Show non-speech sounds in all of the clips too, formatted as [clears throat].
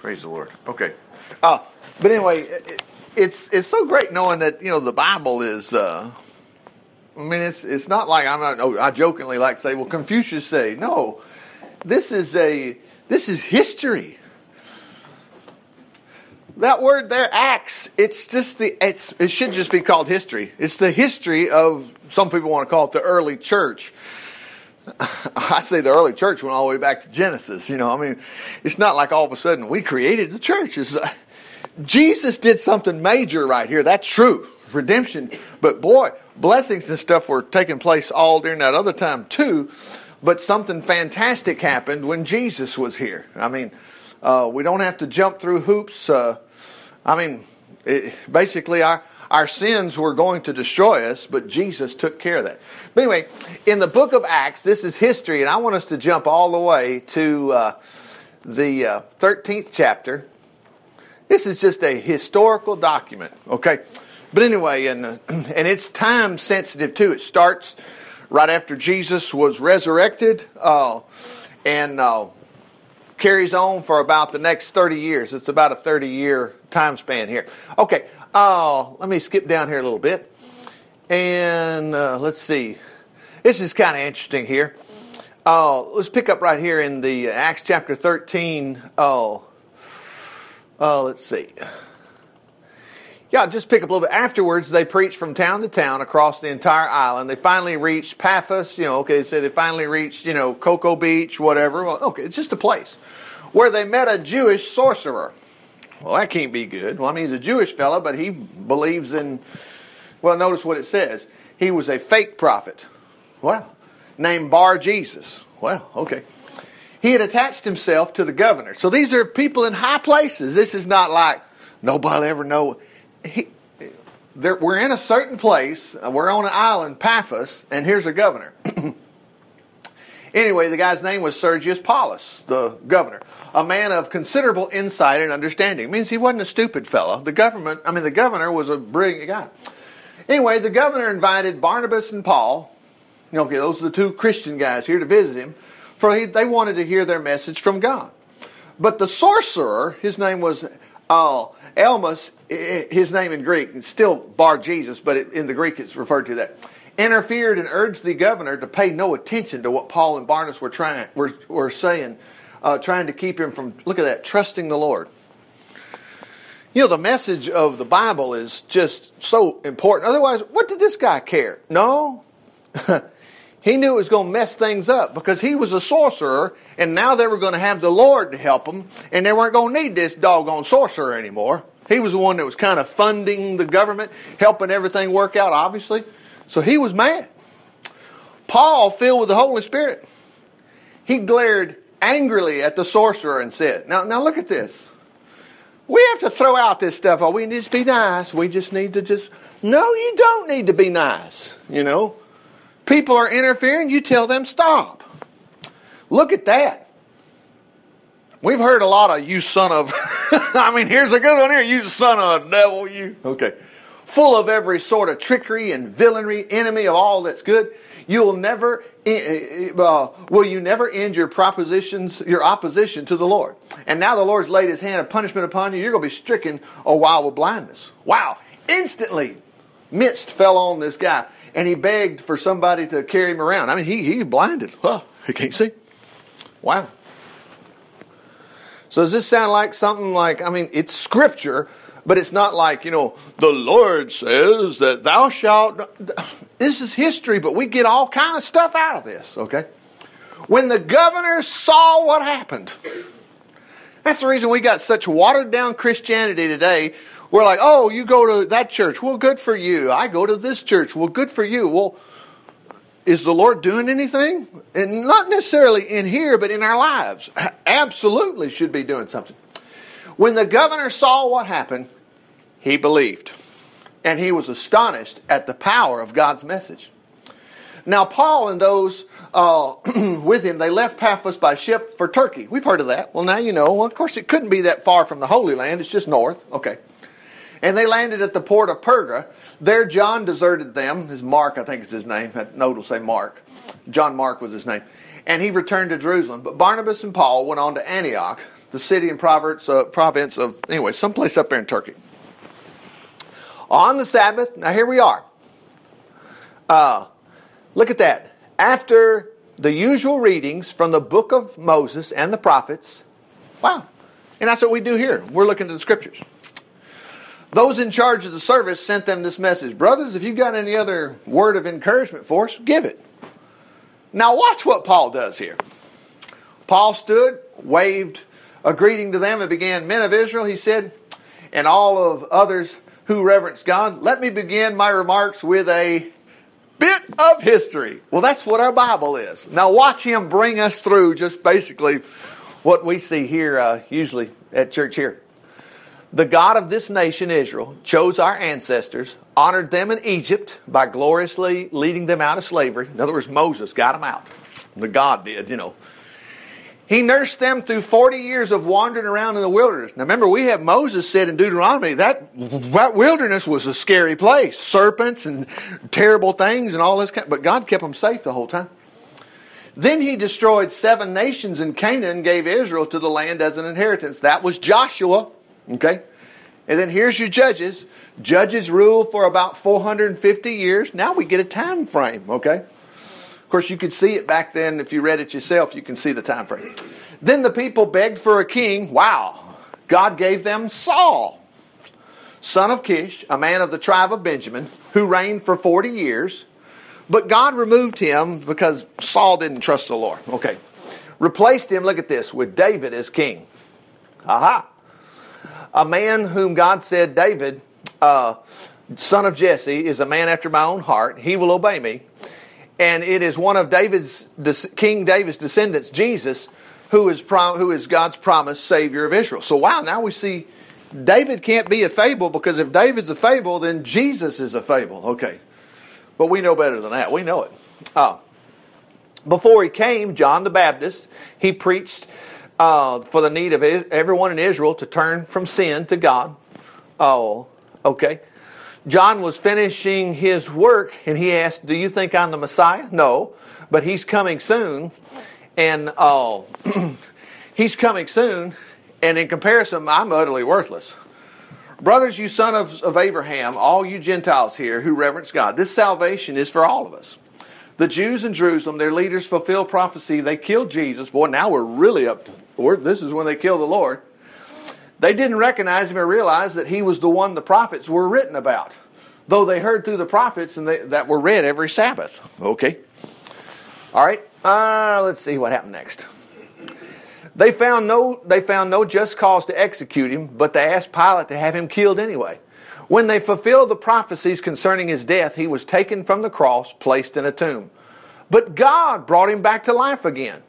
Praise the Lord. Okay. Uh, but anyway, it, it's it's so great knowing that you know the Bible is. Uh, I mean, it's it's not like I'm not. Oh, I jokingly like to say, well, Confucius say no. This is a this is history. That word there, acts. It's just the. It's it should just be called history. It's the history of some people want to call it the early church. [laughs] I say the early church went all the way back to Genesis. You know, I mean, it's not like all of a sudden we created the church. Uh, Jesus did something major right here. That's true. Redemption. But boy, blessings and stuff were taking place all during that other time too. But something fantastic happened when Jesus was here. I mean, uh, we don't have to jump through hoops. Uh, I mean, it, basically, our, our sins were going to destroy us, but Jesus took care of that. But anyway, in the book of Acts, this is history, and I want us to jump all the way to uh, the uh, 13th chapter. This is just a historical document, okay? But anyway, and, uh, [clears throat] and it's time sensitive too. It starts right after Jesus was resurrected uh, and uh, carries on for about the next 30 years. It's about a 30 year time span here. Okay, uh, let me skip down here a little bit. And uh, let's see. This is kind of interesting here. Uh, let's pick up right here in the Acts chapter 13. Oh, uh, let's see. Yeah, just pick up a little bit. Afterwards, they preached from town to town across the entire island. They finally reached Paphos, you know, okay, so they finally reached, you know, Cocoa Beach, whatever. Well, okay, it's just a place where they met a Jewish sorcerer. Well, that can't be good. Well, I mean, he's a Jewish fellow, but he believes in, well, notice what it says. He was a fake prophet. Well, named Bar Jesus. Well, okay he had attached himself to the governor. So these are people in high places. This is not like nobody ever know. He, we're in a certain place. We're on an island, Paphos, and here's a governor. [clears throat] anyway, the guy's name was Sergius Paulus, the governor, a man of considerable insight and understanding. It means he wasn't a stupid fellow. The government, I mean, the governor was a brilliant guy. Anyway, the governor invited Barnabas and Paul. Okay, those are the two Christian guys here to visit him for he, they wanted to hear their message from God. But the sorcerer, his name was uh, Elymas, his name in Greek, it's still Bar Jesus, but it, in the Greek it's referred to that, interfered and urged the governor to pay no attention to what Paul and Barnabas were trying were, were saying, uh, trying to keep him from look at that, trusting the Lord. You know, the message of the Bible is just so important. Otherwise, what did this guy care? No. [laughs] He knew it was going to mess things up because he was a sorcerer, and now they were going to have the Lord to help them, and they weren't going to need this doggone sorcerer anymore. He was the one that was kind of funding the government, helping everything work out, obviously. So he was mad. Paul, filled with the Holy Spirit, he glared angrily at the sorcerer and said, Now, now look at this. We have to throw out this stuff. Oh, we need to be nice. We just need to just. No, you don't need to be nice. You know, People are interfering, you tell them stop. Look at that. We've heard a lot of you son of, [laughs] I mean, here's a good one here, you son of a devil, you. Okay. Full of every sort of trickery and villainy, enemy of all that's good. You'll never, uh, will you never end your propositions, your opposition to the Lord? And now the Lord's laid his hand of punishment upon you, you're going to be stricken a while with blindness. Wow. Instantly, mist fell on this guy and he begged for somebody to carry him around. I mean, he he blinded. Huh, he can't see. Wow. So does this sound like something like? I mean, it's scripture, but it's not like you know the Lord says that thou shalt. This is history, but we get all kind of stuff out of this. Okay. When the governor saw what happened, that's the reason we got such watered down Christianity today we're like, oh, you go to that church. Well, good for you. I go to this church. Well, good for you. Well, is the Lord doing anything? And not necessarily in here, but in our lives. Absolutely should be doing something. When the governor saw what happened, he believed. And he was astonished at the power of God's message. Now, Paul and those uh, [clears throat] with him, they left Paphos by ship for Turkey. We've heard of that. Well, now you know. Well, of course, it couldn't be that far from the Holy Land. It's just north. Okay. And they landed at the port of Perga. There, John deserted them. His Mark, I think is his name. That note will say Mark. John Mark was his name. And he returned to Jerusalem. But Barnabas and Paul went on to Antioch. the city and province, uh, province of, anyway, someplace up there in Turkey. On the Sabbath, now here we are. Uh, look at that. After the usual readings from the book of Moses and the prophets, wow. And that's what we do here. We're looking to the scriptures. Those in charge of the service sent them this message Brothers, if you've got any other word of encouragement for us, give it. Now, watch what Paul does here. Paul stood, waved a greeting to them, and began, Men of Israel, he said, and all of others who reverence God, let me begin my remarks with a bit of history. Well, that's what our Bible is. Now, watch him bring us through just basically what we see here, uh, usually at church here. The God of this nation, Israel, chose our ancestors, honored them in Egypt by gloriously leading them out of slavery. In other words, Moses got them out. The God did, you know. He nursed them through 40 years of wandering around in the wilderness. Now remember, we have Moses said in Deuteronomy that, that wilderness was a scary place. Serpents and terrible things and all this kind, but God kept them safe the whole time. Then he destroyed seven nations in Canaan and gave Israel to the land as an inheritance. That was Joshua. Okay? And then here's your judges. Judges rule for about 450 years. Now we get a time frame, okay? Of course, you could see it back then. If you read it yourself, you can see the time frame. Then the people begged for a king. Wow. God gave them Saul, son of Kish, a man of the tribe of Benjamin, who reigned for 40 years. But God removed him because Saul didn't trust the Lord. Okay. Replaced him, look at this, with David as king. Aha a man whom God said, David, uh, son of Jesse, is a man after my own heart. He will obey me. And it is one of David's, King David's descendants, Jesus, who is, prom, who is God's promised Savior of Israel. So, wow, now we see David can't be a fable because if David's a fable, then Jesus is a fable. Okay. But we know better than that. We know it. Uh, before he came, John the Baptist, he preached uh, for the need of everyone in Israel to turn from sin to God. Oh, okay. John was finishing his work and he asked, Do you think I'm the Messiah? No, but he's coming soon. And uh, [clears throat] he's coming soon. And in comparison, I'm utterly worthless. Brothers, you son of, of Abraham, all you Gentiles here who reverence God, this salvation is for all of us. The Jews in Jerusalem, their leaders fulfilled prophecy. They killed Jesus. Boy, now we're really up to this is when they killed the Lord. They didn't recognize him or realize that he was the one the prophets were written about, though they heard through the prophets and they, that were read every Sabbath. Okay. All right. Uh, let's see what happened next. They found no they found no just cause to execute him, but they asked Pilate to have him killed anyway. When they fulfilled the prophecies concerning his death, he was taken from the cross, placed in a tomb. But God brought him back to life again.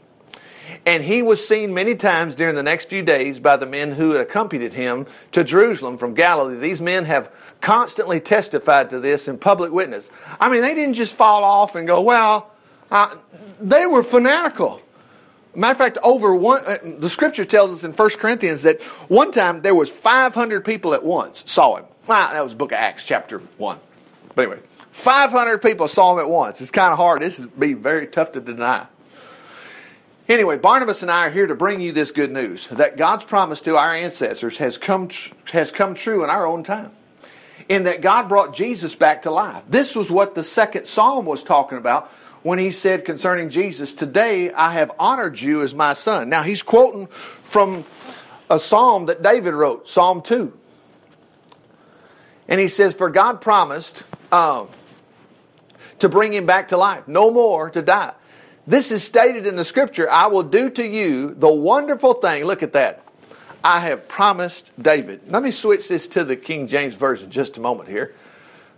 And he was seen many times during the next few days by the men who had accompanied him to Jerusalem from Galilee. These men have constantly testified to this in public witness. I mean, they didn't just fall off and go, well, uh, they were fanatical. Matter of fact, over one, uh, the scripture tells us in 1 Corinthians that one time there was 500 people at once saw him. Ah, that was book of Acts, chapter 1. But anyway, 500 people saw him at once. It's kind of hard. This would be very tough to deny. Anyway, Barnabas and I are here to bring you this good news that God's promise to our ancestors has come, has come true in our own time. In that God brought Jesus back to life. This was what the second psalm was talking about when he said concerning Jesus, Today I have honored you as my son. Now he's quoting from a psalm that David wrote, Psalm 2. And he says, For God promised uh, to bring him back to life, no more to die. This is stated in the scripture I will do to you the wonderful thing. Look at that. I have promised David. Let me switch this to the King James Version just a moment here.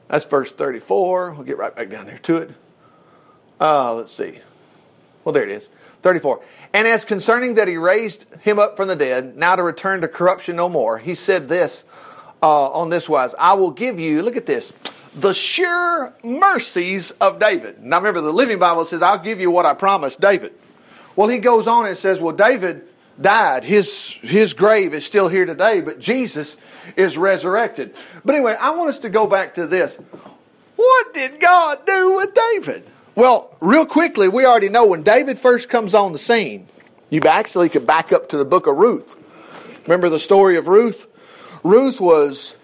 That's verse 34. We'll get right back down there to it. Uh, let's see. Well, there it is. 34. And as concerning that he raised him up from the dead, now to return to corruption no more, he said this uh, on this wise I will give you, look at this, the sure mercies of David. Now remember, the Living Bible says, I'll give you what I promised David. Well, he goes on and says, Well, David died. His, his grave is still here today, but Jesus is resurrected. But anyway, I want us to go back to this. What did God do with David? Well, real quickly, we already know when David first comes on the scene, you actually could back up to the book of Ruth. Remember the story of Ruth? Ruth was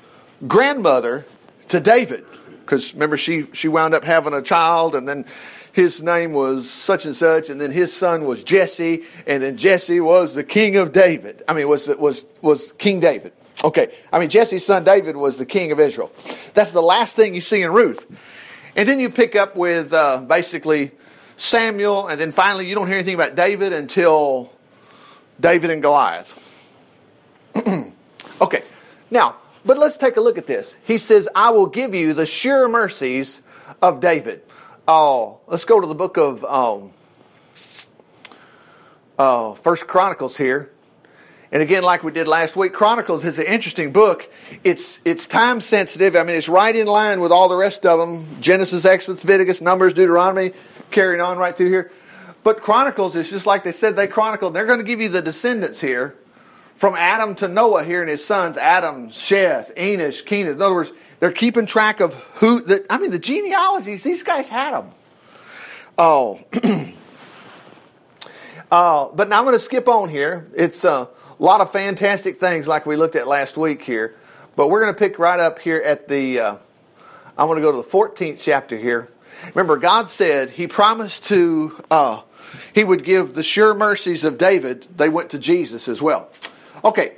grandmother to David because remember she she wound up having a child and then his name was such and such and then his son was Jesse and then Jesse was the king of David. I mean was was was King David. Okay. I mean Jesse's son David was the king of Israel. That's the last thing you see in Ruth. And then you pick up with uh, basically Samuel and then finally you don't hear anything about David until David and Goliath. [clears throat] okay. Now, but let's take a look at this. He says, I will give you the sure mercies of David. Oh, let's go to the book of um, uh, First Chronicles here. And again, like we did last week, Chronicles is an interesting book. It's it's time sensitive. I mean, it's right in line with all the rest of them: Genesis, Exodus, Leviticus, Numbers, Deuteronomy, carrying on right through here. But Chronicles is just like they said. They chronicled. They're going to give you the descendants here from Adam to Noah here and his sons, Adam, Sheth, Enosh, Kenan. In other words, they're keeping track of who, the, I mean, the genealogies, these guys had them. Oh. [clears throat] uh, but now I'm going to skip on here. It's uh, a lot of fantastic things like we looked at last week here. But we're going to pick right up here at the, uh, I'm going to go to the 14th chapter here. Remember, God said He promised to, uh, He would give the sure mercies of David. They went to Jesus as well. Okay,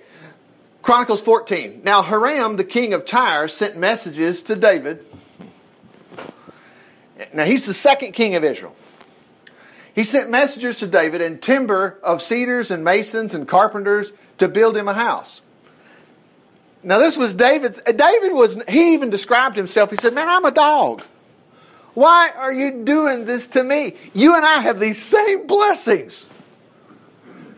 Chronicles 14. Now, Hiram, the king of Tyre, sent messages to David. Now, he's the second king of Israel. He sent messengers to David and timber of cedars and masons and carpenters to build him a house. Now, this was David's. David was, he even described himself. He said, Man, I'm a dog. Why are you doing this to me? You and I have these same blessings.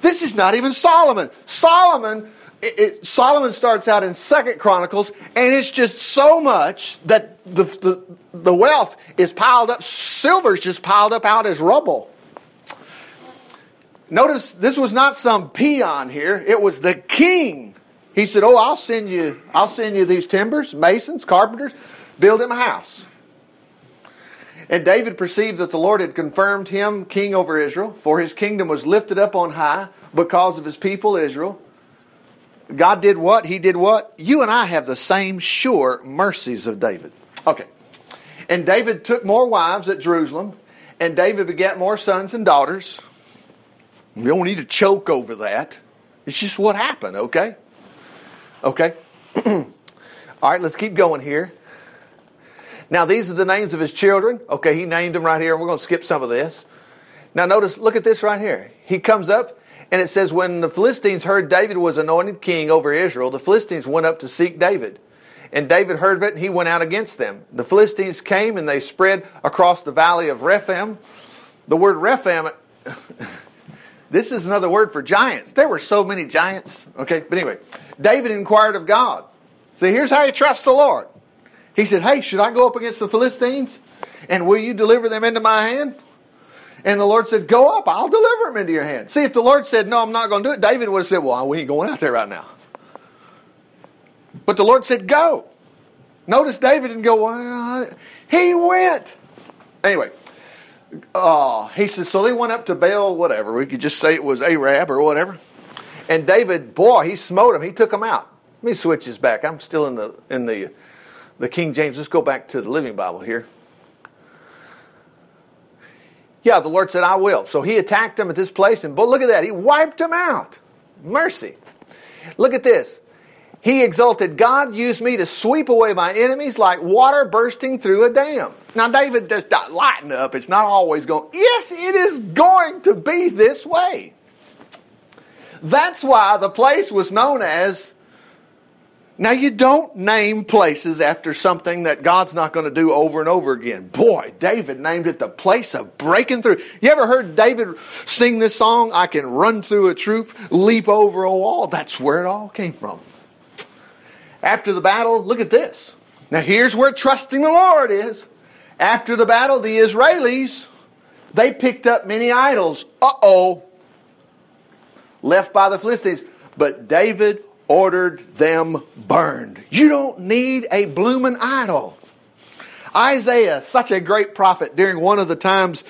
This is not even Solomon. Solomon, it, it, Solomon starts out in Second Chronicles, and it's just so much that the, the, the wealth is piled up. Silver's just piled up out as rubble. Notice this was not some peon here. It was the king. He said, "Oh, I'll send you. I'll send you these timbers, masons, carpenters. Build him a house." And David perceived that the Lord had confirmed him king over Israel, for his kingdom was lifted up on high because of his people Israel. God did what? He did what? You and I have the same sure mercies of David. Okay. And David took more wives at Jerusalem, and David begat more sons and daughters. We don't need to choke over that. It's just what happened, okay? Okay. [clears throat] All right, let's keep going here. Now, these are the names of his children. Okay, he named them right here, and we're going to skip some of this. Now, notice, look at this right here. He comes up, and it says, When the Philistines heard David was anointed king over Israel, the Philistines went up to seek David. And David heard of it, and he went out against them. The Philistines came, and they spread across the valley of Rephaim. The word Rephaim, [laughs] this is another word for giants. There were so many giants. Okay, but anyway, David inquired of God. See, here's how you trust the Lord. He said, Hey, should I go up against the Philistines? And will you deliver them into my hand? And the Lord said, Go up, I'll deliver them into your hand. See, if the Lord said, No, I'm not going to do it, David would have said, Well, we ain't going out there right now. But the Lord said, Go. Notice David didn't go, well, he went. Anyway, uh, he said, So they went up to Baal, whatever. We could just say it was Arab or whatever. And David, boy, he smote him. He took him out. Let me switch this back. I'm still in the in the the King James. Let's go back to the Living Bible here. Yeah, the Lord said, I will. So he attacked them at this place, and but look at that. He wiped them out. Mercy. Look at this. He exulted, God used me to sweep away my enemies like water bursting through a dam. Now, David does not lighten up. It's not always going, yes, it is going to be this way. That's why the place was known as now, you don't name places after something that God's not going to do over and over again. Boy, David named it the place of breaking through. You ever heard David sing this song? I can run through a troop, leap over a wall. That's where it all came from. After the battle, look at this. Now, here's where trusting the Lord is. After the battle, the Israelis, they picked up many idols. Uh oh. Left by the Philistines. But David ordered them burned. You don't need a blooming idol. Isaiah, such a great prophet during one of the times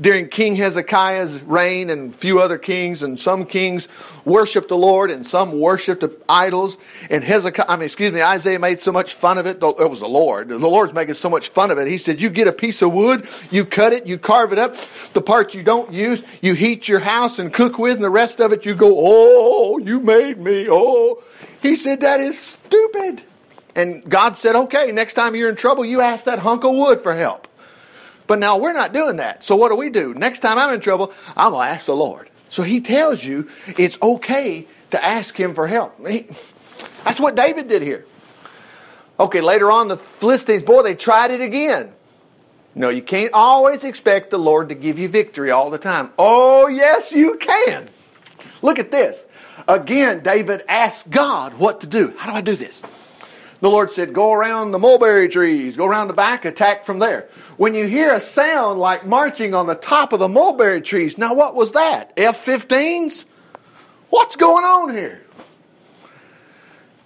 during King Hezekiah's reign and a few other kings, and some kings worshiped the Lord and some worshiped idols. And Hezekiah, I mean, excuse me, Isaiah made so much fun of it. It was the Lord. The Lord's making so much fun of it. He said, You get a piece of wood, you cut it, you carve it up. The parts you don't use, you heat your house and cook with, and the rest of it you go, Oh, you made me. Oh. He said, That is stupid. And God said, Okay, next time you're in trouble, you ask that hunk of wood for help. But now we're not doing that. So what do we do? Next time I'm in trouble, I'm going to ask the Lord. So he tells you it's okay to ask him for help. He, that's what David did here. Okay, later on, the Philistines, boy, they tried it again. No, you can't always expect the Lord to give you victory all the time. Oh, yes, you can. Look at this. Again, David asked God what to do. How do I do this? The Lord said, Go around the mulberry trees, go around the back, attack from there. When you hear a sound like marching on the top of the mulberry trees, now what was that? F 15s? What's going on here?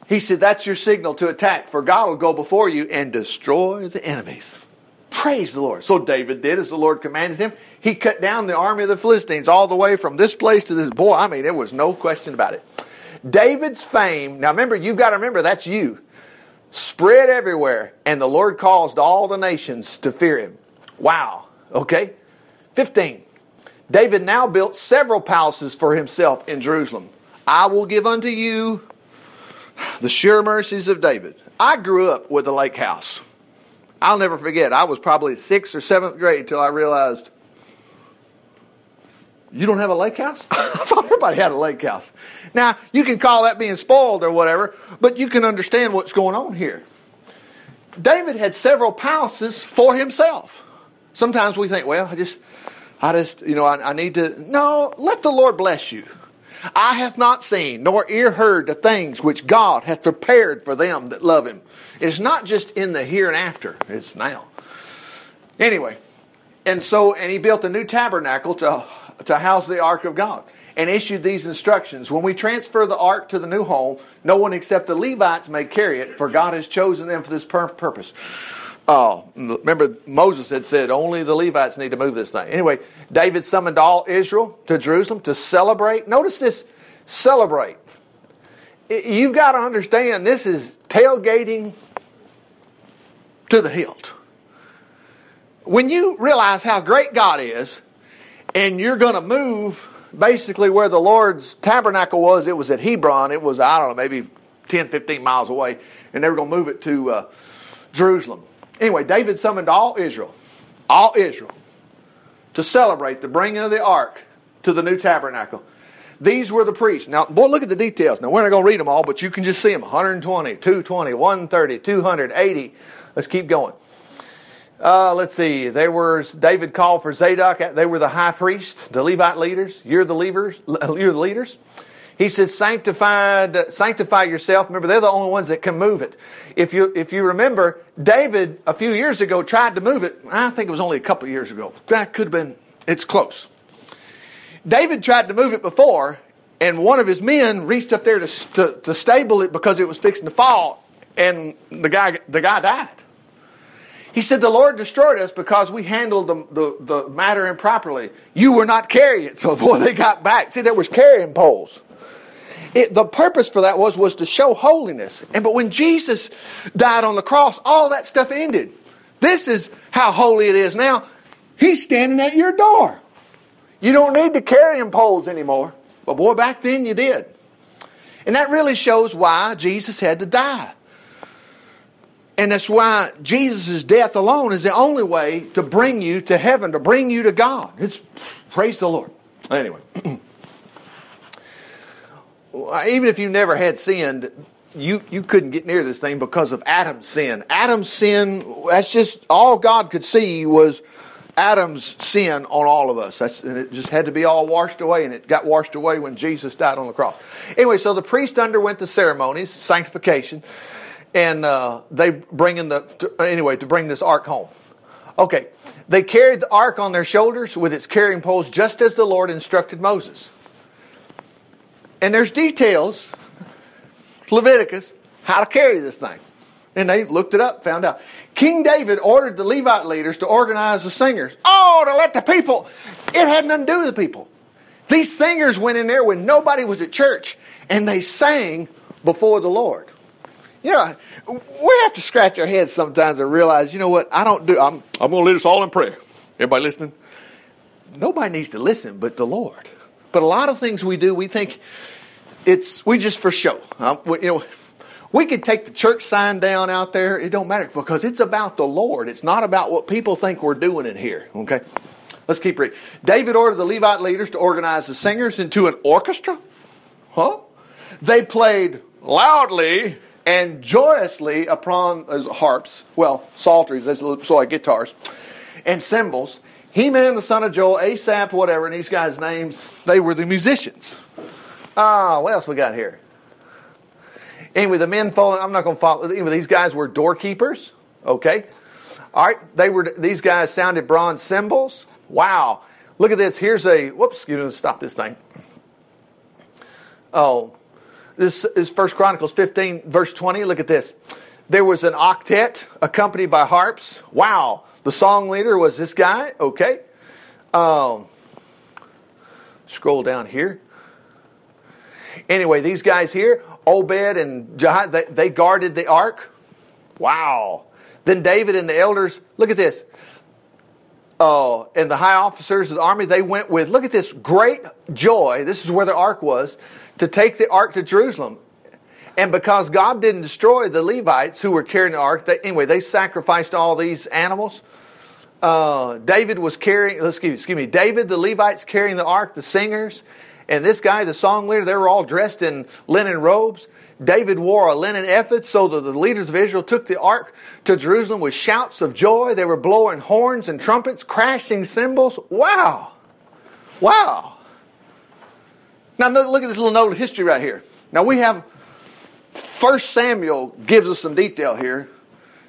He said, That's your signal to attack, for God will go before you and destroy the enemies. Praise the Lord. So David did as the Lord commanded him. He cut down the army of the Philistines all the way from this place to this. Boy, I mean, there was no question about it. David's fame, now remember, you've got to remember, that's you spread everywhere, and the Lord caused all the nations to fear him. Wow. Okay. 15. David now built several palaces for himself in Jerusalem. I will give unto you the sure mercies of David. I grew up with a lake house. I'll never forget. I was probably sixth or seventh grade till I realized you don't have a lake house? [laughs] I thought everybody had a lake house. Now, you can call that being spoiled or whatever, but you can understand what's going on here. David had several palaces for himself. Sometimes we think, well, I just, I just, you know, I, I need to. No, let the Lord bless you. I hath not seen, nor ear heard the things which God hath prepared for them that love him. It's not just in the here and after, it's now. Anyway, and so, and he built a new tabernacle to to house the ark of God and issued these instructions When we transfer the ark to the new home, no one except the Levites may carry it, for God has chosen them for this purpose. Oh, remember Moses had said only the Levites need to move this thing. Anyway, David summoned all Israel to Jerusalem to celebrate. Notice this celebrate. You've got to understand this is tailgating to the hilt. When you realize how great God is, and you're going to move basically where the Lord's tabernacle was. It was at Hebron. It was, I don't know, maybe 10, 15 miles away. And they were going to move it to uh, Jerusalem. Anyway, David summoned all Israel, all Israel, to celebrate the bringing of the ark to the new tabernacle. These were the priests. Now, boy, look at the details. Now, we're not going to read them all, but you can just see them 120, 220, 130, 280. Let's keep going. Uh, let's see. They were David called for Zadok. They were the high priest, the Levite leaders. You're the leaders. [laughs] You're the leaders. He says, sanctified, sanctify yourself. Remember, they're the only ones that can move it. If you, if you remember, David a few years ago tried to move it. I think it was only a couple of years ago. That could have been, it's close. David tried to move it before, and one of his men reached up there to, to, to stable it because it was fixing to fall, and the guy, the guy died. He said, The Lord destroyed us because we handled the, the, the matter improperly. You were not carrying it. [laughs] So, boy, they got back. See, there was carrying poles. It, the purpose for that was, was to show holiness. And but when Jesus died on the cross, all that stuff ended. This is how holy it is now. He's standing at your door. You don't need to carry him poles anymore. But boy, back then you did. And that really shows why Jesus had to die. And that's why Jesus' death alone is the only way to bring you to heaven, to bring you to God. It's praise the Lord. Anyway, [clears throat] even if you never had sinned, you, you couldn't get near this thing because of Adam's sin. Adam's sin, that's just all God could see was Adam's sin on all of us. That's, and it just had to be all washed away, and it got washed away when Jesus died on the cross. Anyway, so the priest underwent the ceremonies, sanctification and uh, they bring in the to, anyway to bring this ark home. Okay, they carried the ark on their shoulders with its carrying poles, just as the Lord instructed Moses. And there's details, Leviticus, how to carry this thing. And they looked it up, found out. King David ordered the Levite leaders to organize the singers. Oh, to let the people. It had nothing to do with the people. These singers went in there when nobody was at church and they sang before the Lord. Yeah, we have to scratch our heads sometimes and realize, you know what, I don't do, I'm, I'm going to lead us all in prayer. Everybody listening? Nobody needs to listen but the Lord. But a lot of things we do, we think it's, we just for show. Um, we, you know, we could take the church sign down out there. It don't matter because it's about the Lord. It's not about what people think we're doing in here. Okay? Let's keep reading. David ordered the Levite leaders to organize the singers into an orchestra. Huh? They played loudly and joyously upon harps, well, psalteries, that's so like guitars, and cymbals. Heman, the son of Joel, Asaph, whatever, and these guys' names, they were the musicians. Ah, what else we got here? Anyway, the men following, I'm not going to follow, anyway, these guys were doorkeepers, okay? All right, they were, these guys sounded bronze cymbals. Wow. Look at this. Here's a, whoops, excuse me, stop this thing. Oh, this is First Chronicles 15, verse 20. Look at this. There was an octet accompanied by harps. Wow. The song leader was this guy. Okay. Um, scroll down here. Anyway, these guys here, Obed and they, they guarded the ark. Wow. Then David and the elders, look at this. Uh, and the high officers of the army, they went with, look at this great joy. This is where the ark was, to take the ark to Jerusalem. And because God didn't destroy the Levites who were carrying the ark, they, anyway, they sacrificed all these animals. Uh, David was carrying, excuse, excuse me, David, the Levites carrying the ark, the singers, and this guy, the song leader, they were all dressed in linen robes. David wore a linen ephod, so that the leaders of Israel took the ark to Jerusalem with shouts of joy. They were blowing horns and trumpets, crashing cymbals. Wow! Wow! Now look at this little note of history right here. Now we have First Samuel gives us some detail here.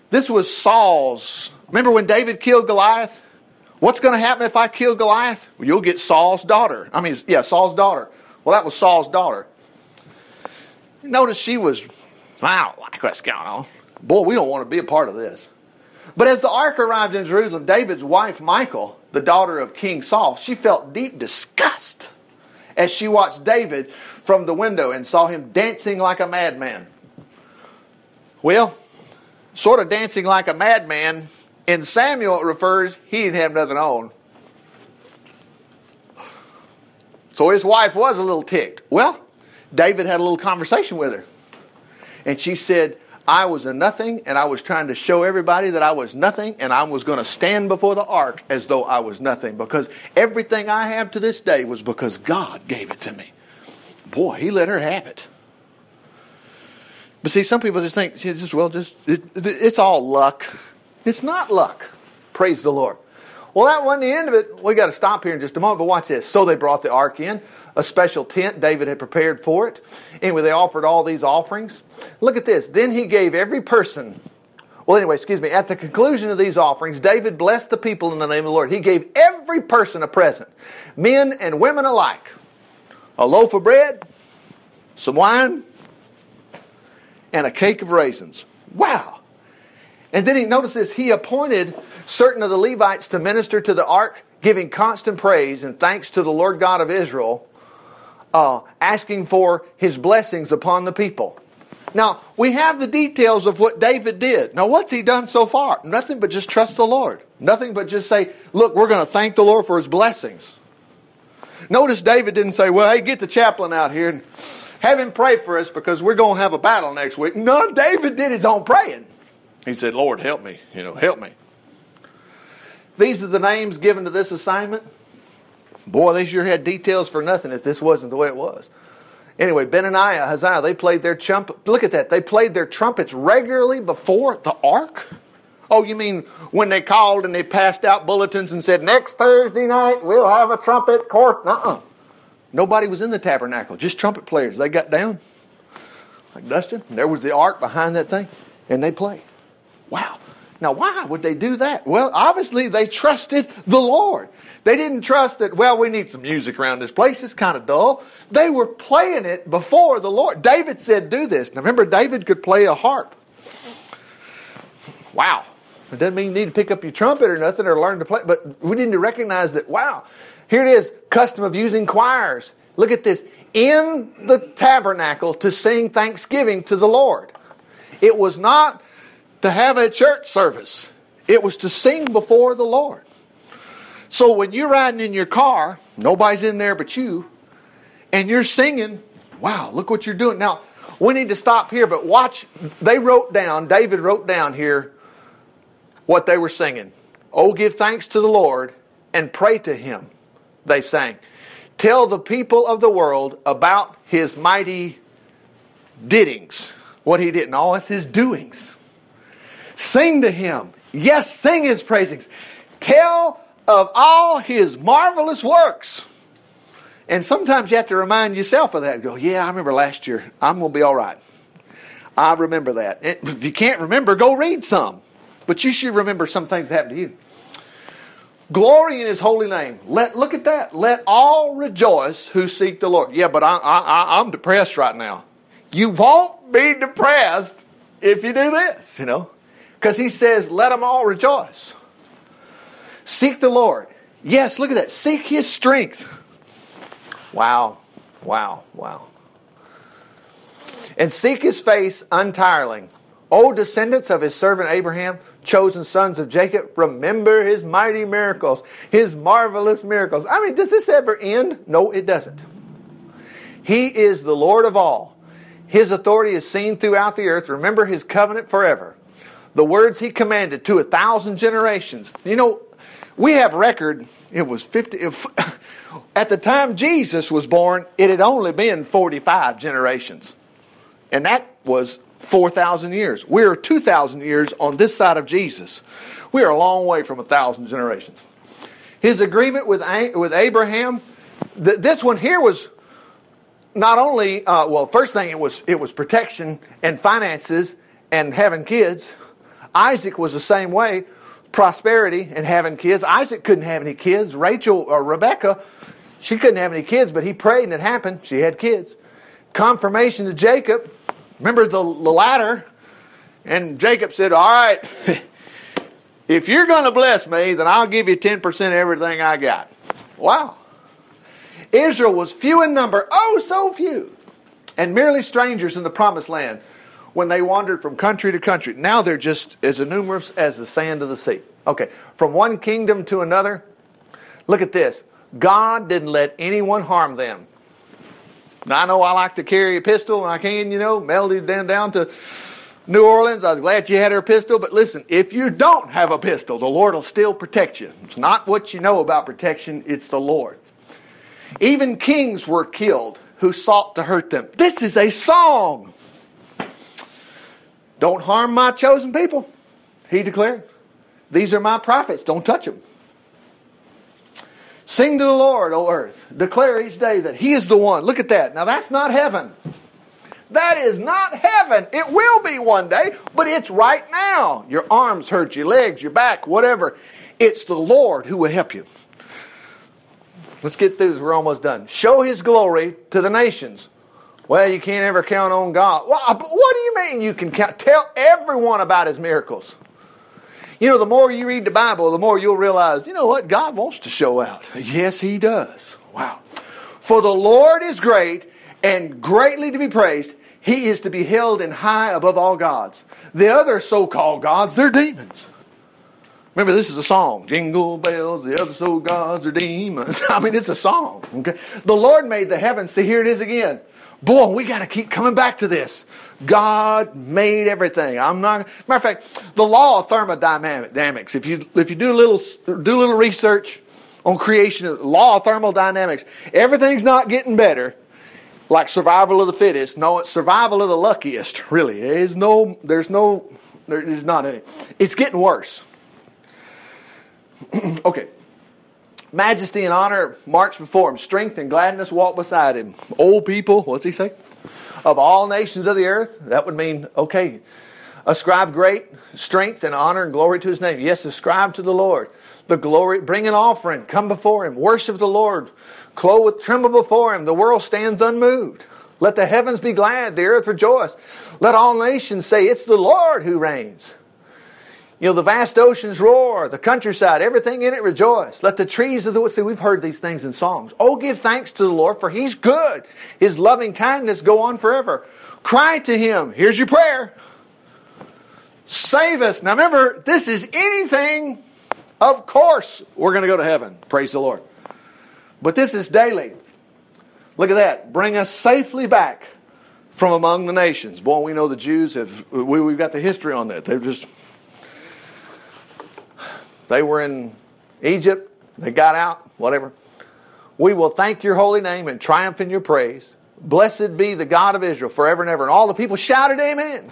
This was Saul's. Remember when David killed Goliath? What's going to happen if I kill Goliath? Well, you'll get Saul's daughter. I mean, yeah, Saul's daughter. Well, that was Saul's daughter. Notice she was, I don't like what's going on. Boy, we don't want to be a part of this. But as the ark arrived in Jerusalem, David's wife, Michal, the daughter of King Saul, she felt deep disgust as she watched David from the window and saw him dancing like a madman. Well, sort of dancing like a madman in Samuel, it refers he didn't have nothing on. So his wife was a little ticked. Well, David had a little conversation with her. And she said, I was a nothing, and I was trying to show everybody that I was nothing, and I was going to stand before the ark as though I was nothing, because everything I have to this day was because God gave it to me. Boy, he let her have it. But see, some people just think, well, just it, it's all luck. It's not luck. Praise the Lord. Well, that wasn't the end of it. We got to stop here in just a moment, but watch this. So they brought the ark in, a special tent David had prepared for it. Anyway, they offered all these offerings. Look at this. Then he gave every person, well, anyway, excuse me, at the conclusion of these offerings, David blessed the people in the name of the Lord. He gave every person a present, men and women alike a loaf of bread, some wine, and a cake of raisins. Wow. And then he notices he appointed certain of the Levites to minister to the ark, giving constant praise and thanks to the Lord God of Israel, uh, asking for his blessings upon the people. Now, we have the details of what David did. Now, what's he done so far? Nothing but just trust the Lord. Nothing but just say, look, we're going to thank the Lord for his blessings. Notice David didn't say, well, hey, get the chaplain out here and have him pray for us because we're going to have a battle next week. No, David did his own praying. He said, Lord, help me. You know, help me. These are the names given to this assignment. Boy, they sure had details for nothing if this wasn't the way it was. Anyway, Benaniah, Haziah, they played their trumpet. Look at that. They played their trumpets regularly before the ark. Oh, you mean when they called and they passed out bulletins and said, next Thursday night we'll have a trumpet court? Uh-uh. Nobody was in the tabernacle, just trumpet players. They got down like Dustin. There was the ark behind that thing, and they played. Wow. Now, why would they do that? Well, obviously, they trusted the Lord. They didn't trust that, well, we need some music around this place. It's kind of dull. They were playing it before the Lord. David said, do this. Now, remember, David could play a harp. Wow. It doesn't mean you need to pick up your trumpet or nothing or learn to play, but we need to recognize that, wow, here it is, custom of using choirs. Look at this. In the tabernacle to sing thanksgiving to the Lord. It was not to have a church service. It was to sing before the Lord. So when you're riding in your car, nobody's in there but you, and you're singing, wow, look what you're doing. Now, we need to stop here, but watch. They wrote down, David wrote down here what they were singing. Oh, give thanks to the Lord and pray to him, they sang. Tell the people of the world about his mighty diddings, what he did, and all it's his doings. Sing to him. Yes, sing his praisings. Tell of all his marvelous works. And sometimes you have to remind yourself of that. Go, yeah, I remember last year. I'm going to be all right. I remember that. If you can't remember, go read some. But you should remember some things that happened to you. Glory in his holy name. Let look at that. Let all rejoice who seek the Lord. Yeah, but I, I, I'm depressed right now. You won't be depressed if you do this, you know. Because he says, let them all rejoice. Seek the Lord. Yes, look at that. Seek his strength. Wow, wow, wow. And seek his face untiring. O descendants of his servant Abraham, chosen sons of Jacob, remember his mighty miracles, his marvelous miracles. I mean, does this ever end? No, it doesn't. He is the Lord of all. His authority is seen throughout the earth. Remember his covenant forever the words he commanded to a thousand generations. You know, we have record, it was 50, if, [laughs] at the time Jesus was born, it had only been 45 generations. And that was 4,000 years. We are 2,000 years on this side of Jesus. We are a long way from a thousand generations. His agreement with, with Abraham, th- this one here was not only, uh, well, first thing it was, it was protection and finances and having kids. Isaac was the same way prosperity and having kids. Isaac couldn't have any kids. Rachel or Rebecca, she couldn't have any kids, but he prayed and it happened. She had kids. Confirmation to Jacob. Remember the, the ladder? And Jacob said, All right, [laughs] if you're going to bless me, then I'll give you 10% of everything I got. Wow. Israel was few in number, oh, so few, and merely strangers in the promised land when they wandered from country to country. Now they're just as numerous as the sand of the sea. Okay, from one kingdom to another. Look at this. God didn't let anyone harm them. Now, I know I like to carry a pistol and I can, you know, Melody down, down to New Orleans. I was glad she had her pistol, but listen, if you don't have a pistol, the Lord will still protect you. It's not what you know about protection, it's the Lord. Even kings were killed who sought to hurt them. This is a song. Don't harm my chosen people, he declared. These are my prophets. Don't touch them. Sing to the Lord, O earth. Declare each day that He is the one. Look at that. Now, that's not heaven. That is not heaven. It will be one day, but it's right now. Your arms hurt, your legs, your back, whatever. It's the Lord who will help you. Let's get through this. We're almost done. Show His glory to the nations. Well, you can't ever count on God. Well, uh, what do you mean you can count? Tell everyone about his miracles. You know, the more you read the Bible, the more you'll realize, you know what? God wants to show out. Yes, he does. Wow. For the Lord is great and greatly to be praised. He is to be held in high above all gods. The other so called gods, they're demons. Remember, this is a song. Jingle bells, the other so gods are demons. [laughs] I mean, it's a song. Okay? The Lord made the heavens. See, here it is again. Boy, we got to keep coming back to this. God made everything. I'm not. Matter of fact, the law of thermodynamics. If you if you do a little do a little research on creation, law of thermodynamics, everything's not getting better. Like survival of the fittest. No, it's survival of the luckiest. Really, there's no. There's no. There's not any. It's getting worse. [clears throat] okay, Majesty and honor march before him. Strength and gladness walk beside him. Old people, what's he say? Of all nations of the earth. That would mean, okay, ascribe great strength and honor and glory to his name. Yes, ascribe to the Lord. The glory, bring an offering, come before him, worship the Lord, clothe with tremble before him. The world stands unmoved. Let the heavens be glad, the earth rejoice. Let all nations say, It's the Lord who reigns. You know, the vast oceans roar, the countryside, everything in it rejoice. Let the trees of the wood, see, we've heard these things in songs. Oh, give thanks to the Lord, for he's good. His loving kindness go on forever. Cry to him. Here's your prayer. Save us. Now remember, this is anything, of course, we're going to go to heaven. Praise the Lord. But this is daily. Look at that. Bring us safely back from among the nations. Boy, we know the Jews have, we, we've got the history on that. They've just they were in Egypt, they got out, whatever. We will thank your holy name and triumph in your praise. Blessed be the God of Israel forever and ever. And all the people shouted, Amen.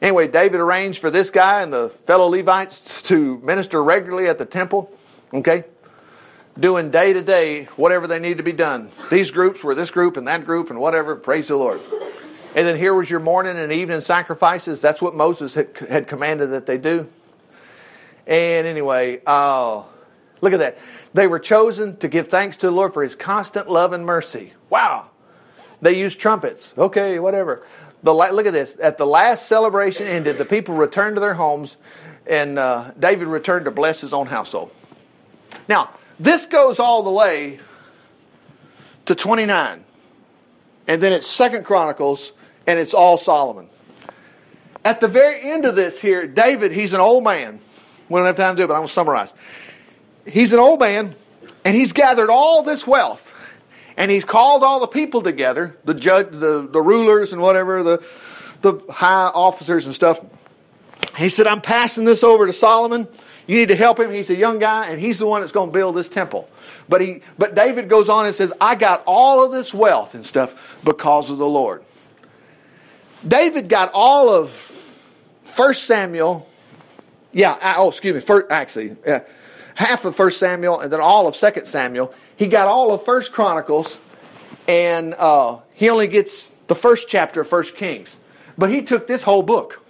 Anyway, David arranged for this guy and the fellow Levites to minister regularly at the temple, okay? Doing day to day whatever they need to be done. These groups were this group and that group and whatever. Praise the Lord. And then here was your morning and evening sacrifices. That's what Moses had, commanded that they do. And anyway, uh, look at that. They were chosen to give thanks to the Lord for his constant love and mercy. Wow. They used trumpets. Okay, whatever. The, look at this. At the last celebration ended, the people returned to their homes, and uh, David returned to bless his own household. Now, this goes all the way to 29. And then it's Second Chronicles, and it's all Solomon. At the very end of this here, David, he's an old man. We don't have time to do it, but I'm going to summarize. He's an old man, and he's gathered all this wealth, and he's called all the people together, the judge, the, the rulers and whatever, the, the high officers and stuff. He said, I'm passing this over to Solomon. You need to help him. He's a young guy, and he's the one that's going to build this temple. But he, but David goes on and says, I got all of this wealth and stuff because of the Lord. David got all of 1 Samuel yeah, oh, excuse me. First, actually, yeah, half of First Samuel and then all of Second Samuel. He got all of First Chronicles, and uh, he only gets the first chapter of First Kings. But he took this whole book.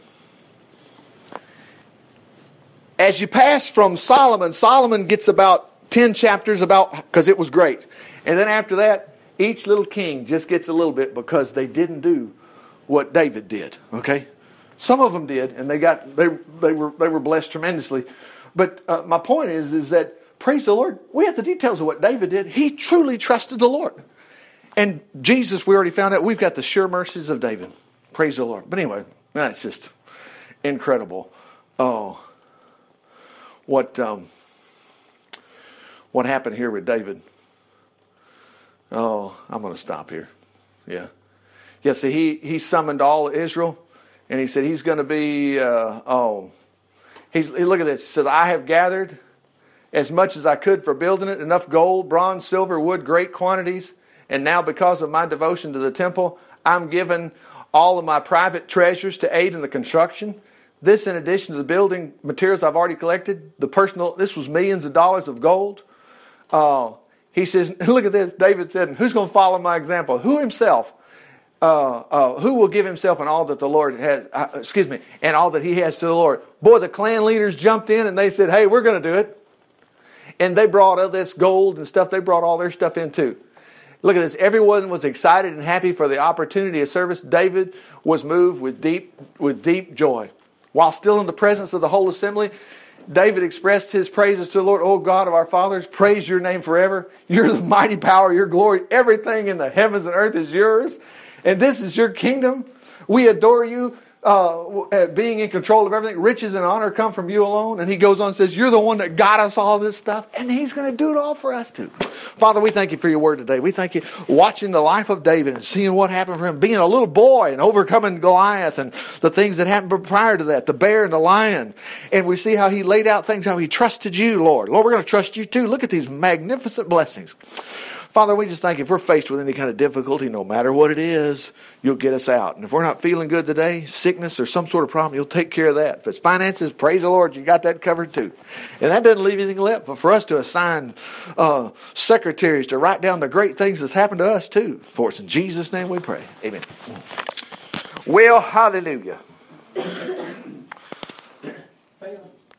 As you pass from Solomon, Solomon gets about 10 chapters about because it was great. And then after that, each little king just gets a little bit because they didn't do what David did, okay? Some of them did, and they got they they were they were blessed tremendously. But uh, my point is is that praise the Lord. We have the details of what David did. He truly trusted the Lord, and Jesus. We already found out we've got the sure mercies of David. Praise the Lord. But anyway, that's just incredible. Oh, what um, what happened here with David? Oh, I'm going to stop here. Yeah. Yeah, he, he summoned all Israel and he said he's going to be uh, oh he's look at this. He says i have gathered as much as i could for building it enough gold bronze silver wood great quantities. And now because of my devotion to the temple i'm giving all of my private treasures to aid in the construction. This in addition to the building materials i've already collected the personal this was millions of dollars of gold. Uh, he says [laughs] look at this. David said who's going to follow my example? Who himself uh, uh, who will give himself and all that the Lord has, uh, excuse me, and all that he has to the Lord. Boy, the clan leaders jumped in and they said, hey, we're going to do it. And they brought all this gold and stuff, they brought all their stuff in too. Look at this. Everyone was excited and happy for the opportunity of service. David was moved with deep, with deep joy. While still in the presence of the whole assembly, David expressed his praises to the Lord. Oh God of our fathers, praise your name forever. You're the mighty power, your glory. Everything in the heavens and earth is yours and this is your kingdom. We adore you. Uh, uh, being in control of everything, riches and honor come from you alone. And he goes on and says, You're the one that got us all this stuff, and he's going to do it all for us too. Father, we thank you for your word today. We thank you watching the life of David and seeing what happened for him, being a little boy and overcoming Goliath and the things that happened prior to that, the bear and the lion. And we see how he laid out things, how he trusted you, Lord. Lord, we're going to trust you too. Look at these magnificent blessings. Father, we just thank you if we're faced with any kind of difficulty, no matter what it is, you'll get us out. And if we're not feeling good today, sickness or some sort of problem, you'll take care of that. If it's finances, praise the Lord, you got that covered too. And that doesn't leave anything left but for us to assign uh, secretaries to write down the great things that's happened to us too. For it's in Jesus' name we pray. Amen. Well, hallelujah.